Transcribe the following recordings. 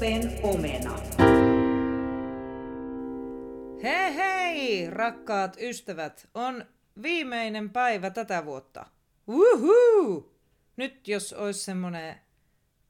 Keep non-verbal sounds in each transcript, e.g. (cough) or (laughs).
Open omena. Hei hei, rakkaat ystävät! On viimeinen päivä tätä vuotta. Uhu! Nyt jos olisi semmoinen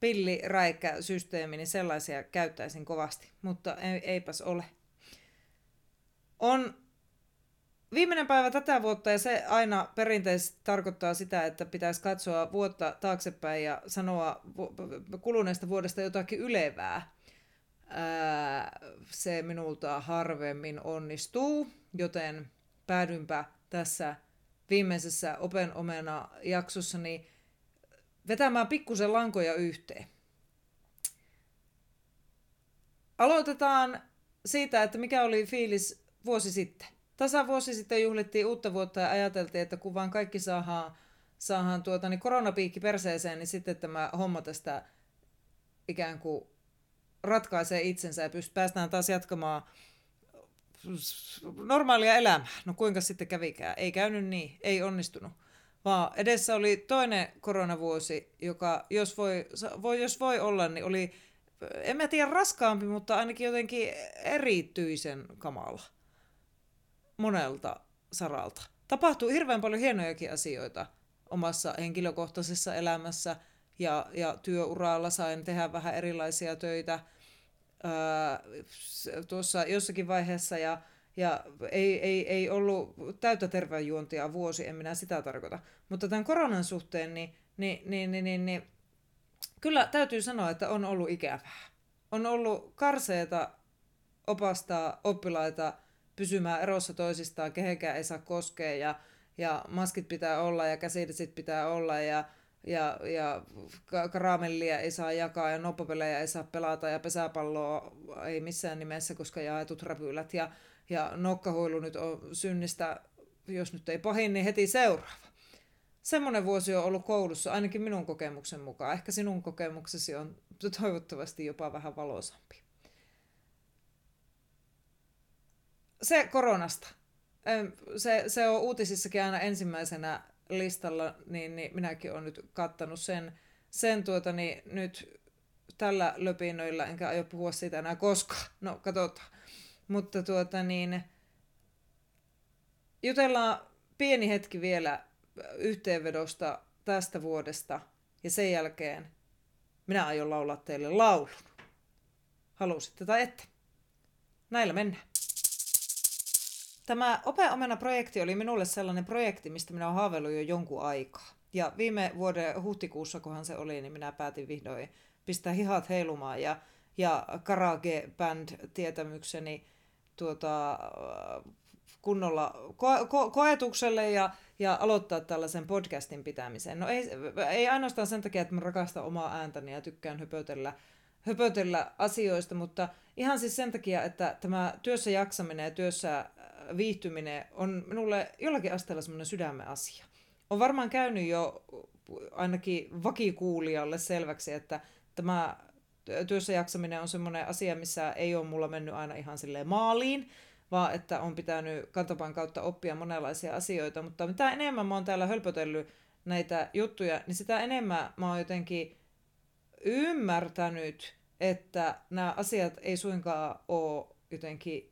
pilliräikkä-systeemi, niin sellaisia käyttäisin kovasti, mutta ei, eipäs ole. On viimeinen päivä tätä vuotta ja se aina perinteisesti tarkoittaa sitä, että pitäisi katsoa vuotta taaksepäin ja sanoa kuluneesta vuodesta jotakin ylevää. Ää, se minulta harvemmin onnistuu, joten päädynpä tässä viimeisessä Open Omena jaksossani vetämään pikkusen lankoja yhteen. Aloitetaan siitä, että mikä oli fiilis vuosi sitten. Tasa vuosi sitten juhlittiin uutta vuotta ja ajateltiin, että kun vaan kaikki saadaan, saadaan tuota, niin koronapiikki perseeseen, niin sitten tämä homma tästä ikään kuin ratkaisee itsensä ja pyst- päästään taas jatkamaan normaalia elämää. No kuinka sitten kävikään? Ei käynyt niin, ei onnistunut. Vaan edessä oli toinen koronavuosi, joka jos voi, voi, jos voi olla, niin oli, en mä tiedä raskaampi, mutta ainakin jotenkin erityisen kamala monelta saralta. Tapahtuu hirveän paljon hienojakin asioita omassa henkilökohtaisessa elämässä ja, ja työuralla sain tehdä vähän erilaisia töitä ää, tuossa jossakin vaiheessa ja, ja ei, ei, ei ollut täyttä terveyjuontia vuosi, en minä sitä tarkoita. Mutta tämän koronan suhteen, niin, niin, niin, niin, niin, niin kyllä täytyy sanoa, että on ollut ikävää. On ollut karseeta opastaa oppilaita pysymään erossa toisistaan, kehenkään ei saa koskea ja, ja maskit pitää olla ja käsidesit pitää olla ja, ja, ja karamellia ei saa jakaa ja noppapelejä ei saa pelata ja pesäpalloa ei missään nimessä, koska jaetut räpylät ja, ja nokkahuilu nyt on synnistä, jos nyt ei pahin, niin heti seuraava. Semmoinen vuosi on ollut koulussa, ainakin minun kokemuksen mukaan. Ehkä sinun kokemuksesi on toivottavasti jopa vähän valoisampi. Se koronasta. Se, se on uutisissakin aina ensimmäisenä listalla, niin, niin minäkin olen nyt kattanut sen, sen tuota, niin nyt tällä löpinöillä, enkä aio puhua siitä enää koskaan. No, katsotaan. Mutta tuota niin, jutellaan pieni hetki vielä yhteenvedosta tästä vuodesta ja sen jälkeen minä aion laulaa teille laulun. Halusitte tai ette. Näillä mennään. Tämä Ope Omena-projekti oli minulle sellainen projekti, mistä minä olen haaveillut jo jonkun aikaa. Ja viime vuoden huhtikuussa, kunhan se oli, niin minä päätin vihdoin pistää hihat heilumaan ja, ja Karage Band-tietämykseni tuota, kunnolla ko- ko- koetukselle ja, ja aloittaa tällaisen podcastin pitämisen. No ei, ei ainoastaan sen takia, että mä rakastan omaa ääntäni ja tykkään höpötellä, höpötellä asioista, mutta ihan siis sen takia, että tämä työssä jaksaminen ja työssä viihtyminen on minulle jollakin asteella semmoinen sydämen asia. On varmaan käynyt jo ainakin vakikuulijalle selväksi, että tämä työssä jaksaminen on semmoinen asia, missä ei ole mulla mennyt aina ihan silleen maaliin, vaan että on pitänyt kantapaan kautta oppia monenlaisia asioita, mutta mitä enemmän mä oon täällä hölpötellyt näitä juttuja, niin sitä enemmän mä oon jotenkin ymmärtänyt, että nämä asiat ei suinkaan ole jotenkin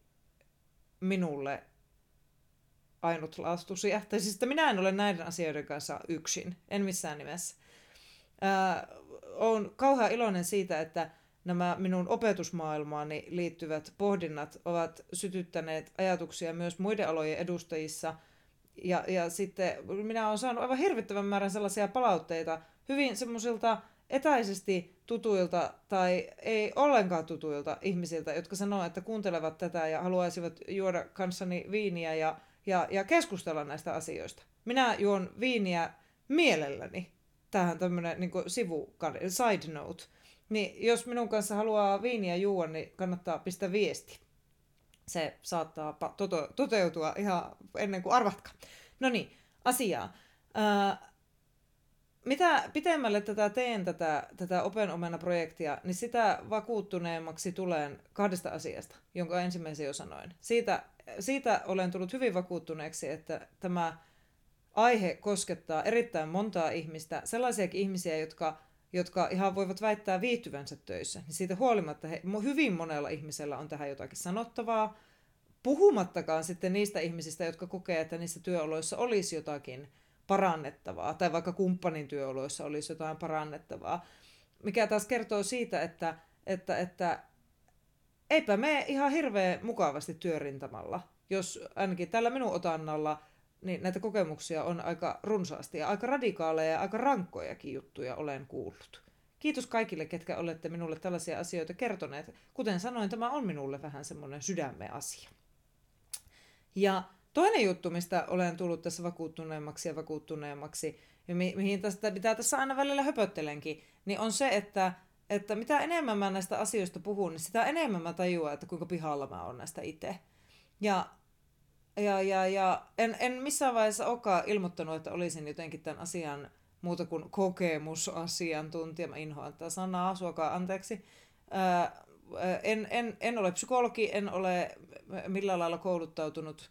minulle ainutlaatuisia. Tai siis, että minä en ole näiden asioiden kanssa yksin, en missään nimessä. Ää, olen kauhean iloinen siitä, että nämä minun opetusmaailmaani liittyvät pohdinnat ovat sytyttäneet ajatuksia myös muiden alojen edustajissa. Ja, ja sitten minä olen saanut aivan hirvittävän määrän sellaisia palautteita hyvin semmoisilta etäisesti tutuilta tai ei ollenkaan tutuilta ihmisiltä, jotka sanoo, että kuuntelevat tätä ja haluaisivat juoda kanssani viiniä ja, ja, ja keskustella näistä asioista. Minä juon viiniä mielelläni. Tähän tämmöinen niin sivu, side note. Niin jos minun kanssa haluaa viiniä juua, niin kannattaa pistää viesti. Se saattaa toteutua ihan ennen kuin arvatkaa. No niin, asiaa. Mitä pitemmälle tätä teen, tätä, tätä Open Omena-projektia, niin sitä vakuuttuneemmaksi tulen kahdesta asiasta, jonka ensimmäisen jo sanoin. Siitä, siitä olen tullut hyvin vakuuttuneeksi, että tämä aihe koskettaa erittäin montaa ihmistä, sellaisiakin ihmisiä, jotka jotka ihan voivat väittää viihtyvänsä töissä, niin siitä huolimatta he, hyvin monella ihmisellä on tähän jotakin sanottavaa, puhumattakaan sitten niistä ihmisistä, jotka kokee, että niissä työoloissa olisi jotakin parannettavaa, tai vaikka kumppanin työoloissa olisi jotain parannettavaa, mikä taas kertoo siitä, että, että, että eipä me ihan hirveän mukavasti työrintamalla, jos ainakin tällä minun otannalla niin näitä kokemuksia on aika runsaasti ja aika radikaaleja ja aika rankkojakin juttuja olen kuullut. Kiitos kaikille, ketkä olette minulle tällaisia asioita kertoneet. Kuten sanoin, tämä on minulle vähän semmoinen sydämen asia. Ja toinen juttu, mistä olen tullut tässä vakuuttuneemmaksi ja vakuuttuneemmaksi, ja mi- mihin tästä, mitä tässä aina välillä höpöttelenkin, niin on se, että, että mitä enemmän mä näistä asioista puhun, niin sitä enemmän mä tajuan, että kuinka pihalla mä oon näistä itse. Ja, ja, ja, ja en, en missään vaiheessa olekaan ilmoittanut, että olisin jotenkin tämän asian muuta kuin kokemusasiantuntija. Mä inhoan tätä sanaa, suokaa anteeksi. Ää, en, en, en ole psykologi, en ole millään lailla kouluttautunut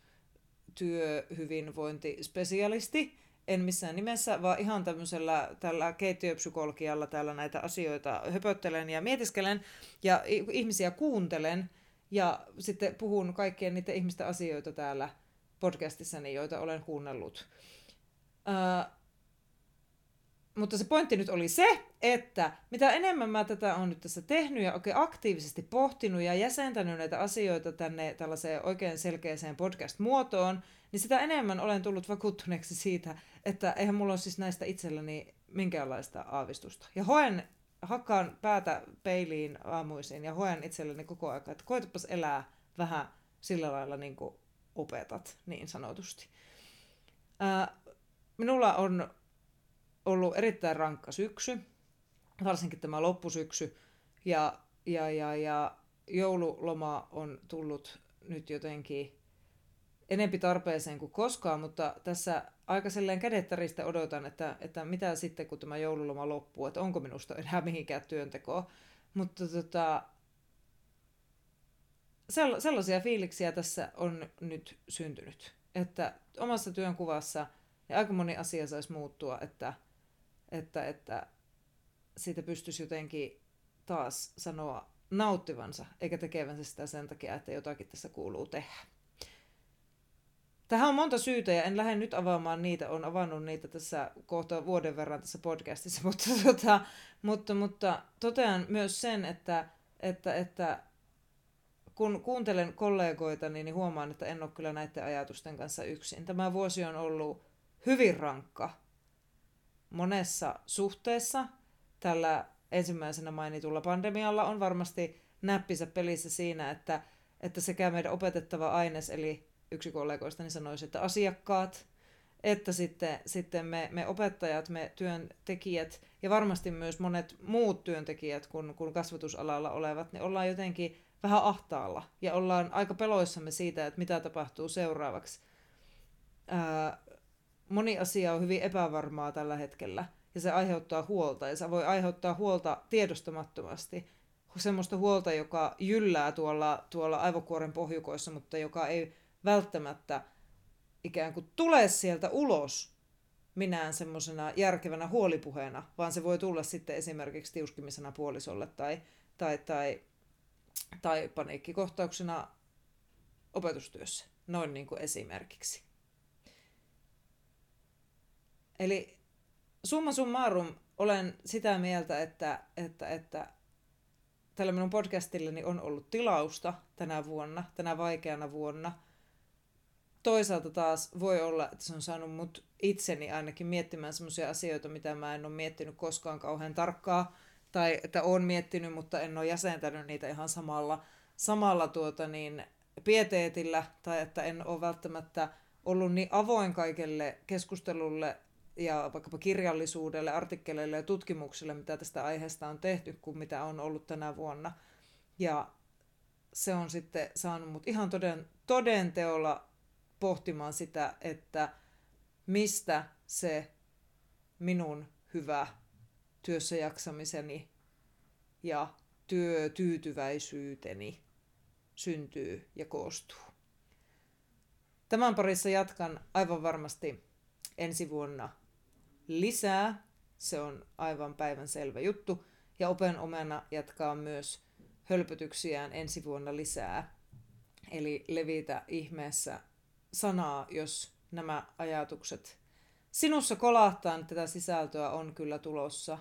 työhyvinvointispesialisti, en missään nimessä, vaan ihan tämmöisellä tällä keittiöpsykologialla täällä näitä asioita höpöttelen ja mietiskelen ja ihmisiä kuuntelen ja sitten puhun kaikkien niiden ihmisten asioita täällä podcastissani, joita olen kuunnellut. Uh, mutta se pointti nyt oli se, että mitä enemmän mä tätä on nyt tässä tehnyt ja oikein aktiivisesti pohtinut ja jäsentänyt näitä asioita tänne tällaiseen oikein selkeäseen podcast-muotoon, niin sitä enemmän olen tullut vakuuttuneeksi siitä, että eihän mulla ole siis näistä itselläni minkäänlaista aavistusta. Ja hoen, hakkaan päätä peiliin aamuisin ja hoen itselleni koko ajan, että koetapas elää vähän sillä lailla niin kuin opetat, niin sanotusti. Ää, minulla on ollut erittäin rankka syksy, varsinkin tämä loppusyksy, ja, ja, ja, ja joululoma on tullut nyt jotenkin enempi tarpeeseen kuin koskaan, mutta tässä aika silleen kädettarista odotan, että, että mitä sitten kun tämä joululoma loppuu, että onko minusta enää mihinkään työntekoa. Mutta tota, sellaisia fiiliksiä tässä on nyt syntynyt, että omassa työnkuvassa ja aika moni asia saisi muuttua, että, että, että siitä pystyisi jotenkin taas sanoa nauttivansa, eikä tekevänsä sitä sen takia, että jotakin tässä kuuluu tehdä. Tähän on monta syytä ja en lähde nyt avaamaan niitä, on avannut niitä tässä kohta vuoden verran tässä podcastissa, (laughs) mutta, tota, mutta, mutta totean myös sen, että, että, että kun kuuntelen kollegoita, niin huomaan, että en ole kyllä näiden ajatusten kanssa yksin. Tämä vuosi on ollut hyvin rankka monessa suhteessa. Tällä ensimmäisenä mainitulla pandemialla on varmasti näppisä pelissä siinä, että, että sekä meidän opetettava aines, eli yksi kollegoista niin sanoisi, että asiakkaat, että sitten, sitten me, me opettajat, me työntekijät ja varmasti myös monet muut työntekijät kuin, kuin kasvatusalalla olevat, niin ollaan jotenkin vähän ahtaalla ja ollaan aika peloissamme siitä, että mitä tapahtuu seuraavaksi. Ää, moni asia on hyvin epävarmaa tällä hetkellä ja se aiheuttaa huolta ja se voi aiheuttaa huolta tiedostamattomasti. Semmoista huolta, joka jyllää tuolla, tuolla aivokuoren pohjukoissa, mutta joka ei välttämättä ikään kuin tule sieltä ulos minään semmoisena järkevänä huolipuheena, vaan se voi tulla sitten esimerkiksi tiuskimisena puolisolle tai, tai, tai, tai paniikkikohtauksena opetustyössä, noin niin kuin esimerkiksi. Eli summa summarum olen sitä mieltä, että, että, että tällä minun podcastilleni on ollut tilausta tänä vuonna, tänä vaikeana vuonna – toisaalta taas voi olla, että se on saanut mut itseni ainakin miettimään sellaisia asioita, mitä mä en ole miettinyt koskaan kauhean tarkkaa, tai että olen miettinyt, mutta en ole jäsentänyt niitä ihan samalla, samalla tuota niin, pieteetillä, tai että en ole välttämättä ollut niin avoin kaikelle keskustelulle ja vaikkapa kirjallisuudelle, artikkeleille ja tutkimuksille, mitä tästä aiheesta on tehty, kuin mitä on ollut tänä vuonna. Ja se on sitten saanut mut ihan toden, teolla pohtimaan sitä, että mistä se minun hyvä työssä jaksamiseni ja työtyytyväisyyteni syntyy ja koostuu. Tämän parissa jatkan aivan varmasti ensi vuonna lisää Se on aivan päivän selvä juttu. Ja Open Omena jatkaa myös hölpötyksiään ensi vuonna lisää. Eli levitä ihmeessä sanaa, jos nämä ajatukset sinussa kolahtaa, tätä sisältöä on kyllä tulossa.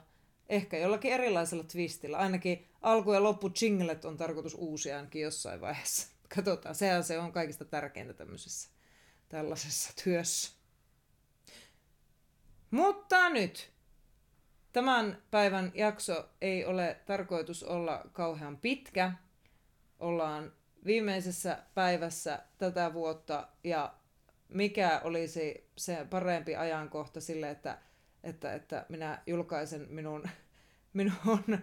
Ehkä jollakin erilaisella twistillä. Ainakin alku- ja loppu jinglet on tarkoitus uusia ainakin jossain vaiheessa. Katsotaan, sehän se on kaikista tärkeintä tämmöisessä tällaisessa työssä. Mutta nyt. Tämän päivän jakso ei ole tarkoitus olla kauhean pitkä. Ollaan viimeisessä päivässä tätä vuotta ja mikä olisi se parempi ajankohta sille, että, että, että minä julkaisen minun, (laughs) minun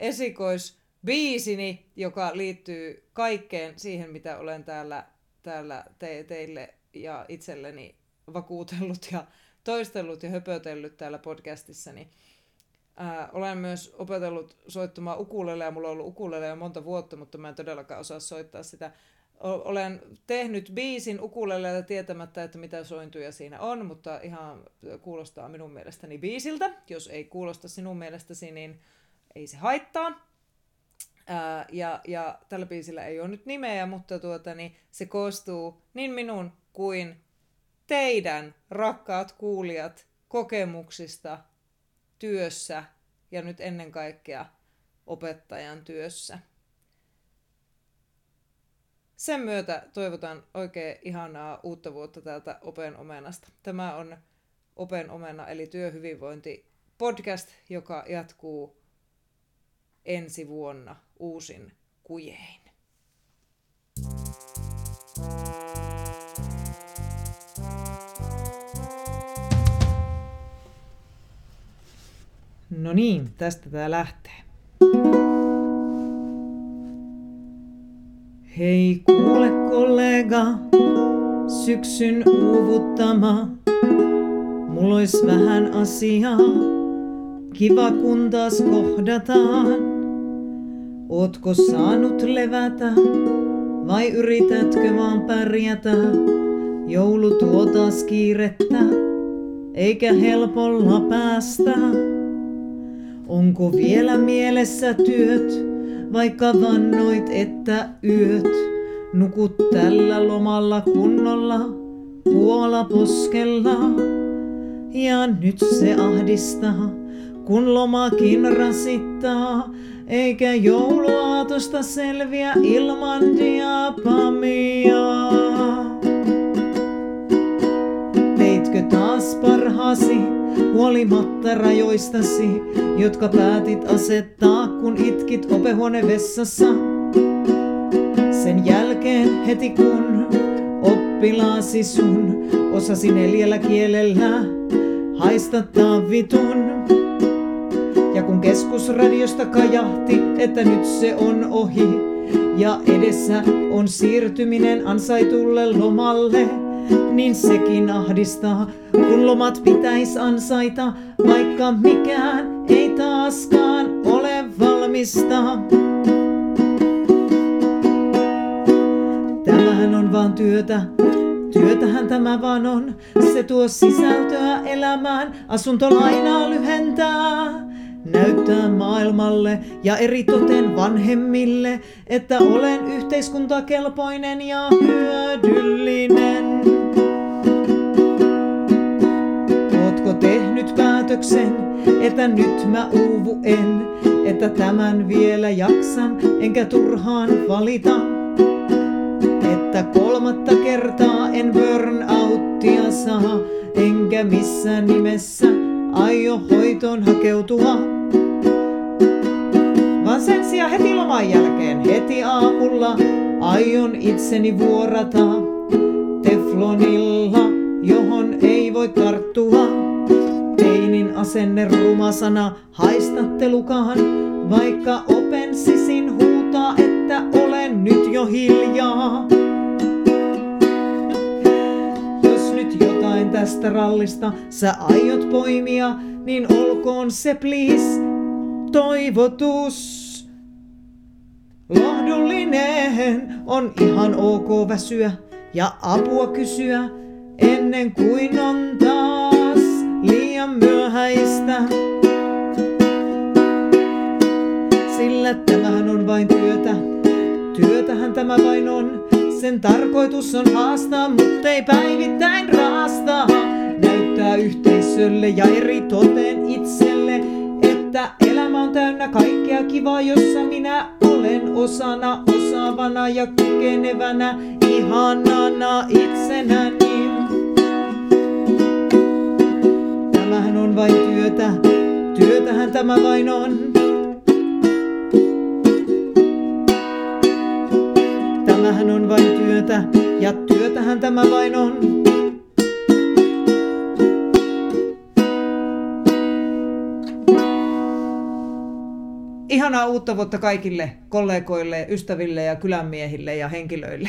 esikoisbiisini, joka liittyy kaikkeen siihen, mitä olen täällä, täällä te, teille ja itselleni vakuutellut ja toistellut ja höpötellyt täällä podcastissani. Ää, olen myös opetellut soittamaan ukulele ja mulla on ollut ukulele jo monta vuotta, mutta mä en todellakaan osaa soittaa sitä. Olen tehnyt biisin ukulele tietämättä, että mitä sointuja siinä on, mutta ihan kuulostaa minun mielestäni biisiltä. Jos ei kuulosta sinun mielestäsi, niin ei se haittaa. Ää, ja, ja tällä biisillä ei ole nyt nimeä, mutta tuota, niin se koostuu niin minun kuin teidän, rakkaat kuulijat, kokemuksista työssä ja nyt ennen kaikkea opettajan työssä. Sen myötä toivotan oikein ihanaa uutta vuotta täältä Open Omenasta. Tämä on Open Omena eli työhyvinvointi podcast, joka jatkuu ensi vuonna uusin kujein. No niin, tästä tää lähtee. Hei kuule kollega, syksyn uuvuttama. Mulla ois vähän asiaa, kiva kun taas kohdataan. Ootko saanut levätä vai yritätkö vaan pärjätä? Joulu tuo taas kiirettä, eikä helpolla päästä. Onko vielä mielessä työt, vaikka vannoit, että yöt nukut tällä lomalla kunnolla puola poskella. Ja nyt se ahdistaa, kun lomakin rasittaa, eikä jouluaatosta selviä ilman diapamiaa. Teitkö taas parhaasi? Huolimatta rajoistasi, jotka päätit asettaa, kun itkit vessassa. Sen jälkeen heti kun oppilaasi sun osasi neljällä kielellä haistattaa vitun. Ja kun keskusradiosta kajahti, että nyt se on ohi, ja edessä on siirtyminen ansaitulle lomalle, niin sekin ahdistaa, kun lomat pitäis ansaita, vaikka mikään ei taaskaan ole valmista. Tämähän on vaan työtä, Työtähän tämä vaan on, se tuo sisältöä elämään, asuntolainaa lyhentää. Näyttää maailmalle ja eritoten vanhemmille, että olen yhteiskuntakelpoinen ja hyödyllinen. Päätöksen, että nyt mä uuvu en, että tämän vielä jaksan, enkä turhaan valita. Että kolmatta kertaa en burnouttia saa, enkä missään nimessä aio hoitoon hakeutua. Vaan sen sijaan heti loman jälkeen, heti aamulla, aion itseni vuorata teflonilla, johon ei voi tarttua teinin asenne ruma sana haistattelukaan, vaikka open sisin huutaa, että olen nyt jo hiljaa. Jos nyt jotain tästä rallista sä aiot poimia, niin olkoon se please toivotus. Lohdullinen on ihan ok väsyä ja apua kysyä ennen kuin liian myöhäistä. Sillä tämähän on vain työtä, työtähän tämä vain on. Sen tarkoitus on haastaa, mutta ei päivittäin raastaa. Näyttää yhteisölle ja eri toteen itselle, että elämä on täynnä kaikkea kivaa, jossa minä olen osana, osaavana ja kykenevänä, ihanana itsenäni. On vain työtä, työtähän tämä vain on. Tämähän on vain työtä, ja työtähän tämä vain on. Ihanaa uutta vuotta kaikille kollegoille, ystäville ja kylänmiehille ja henkilöille.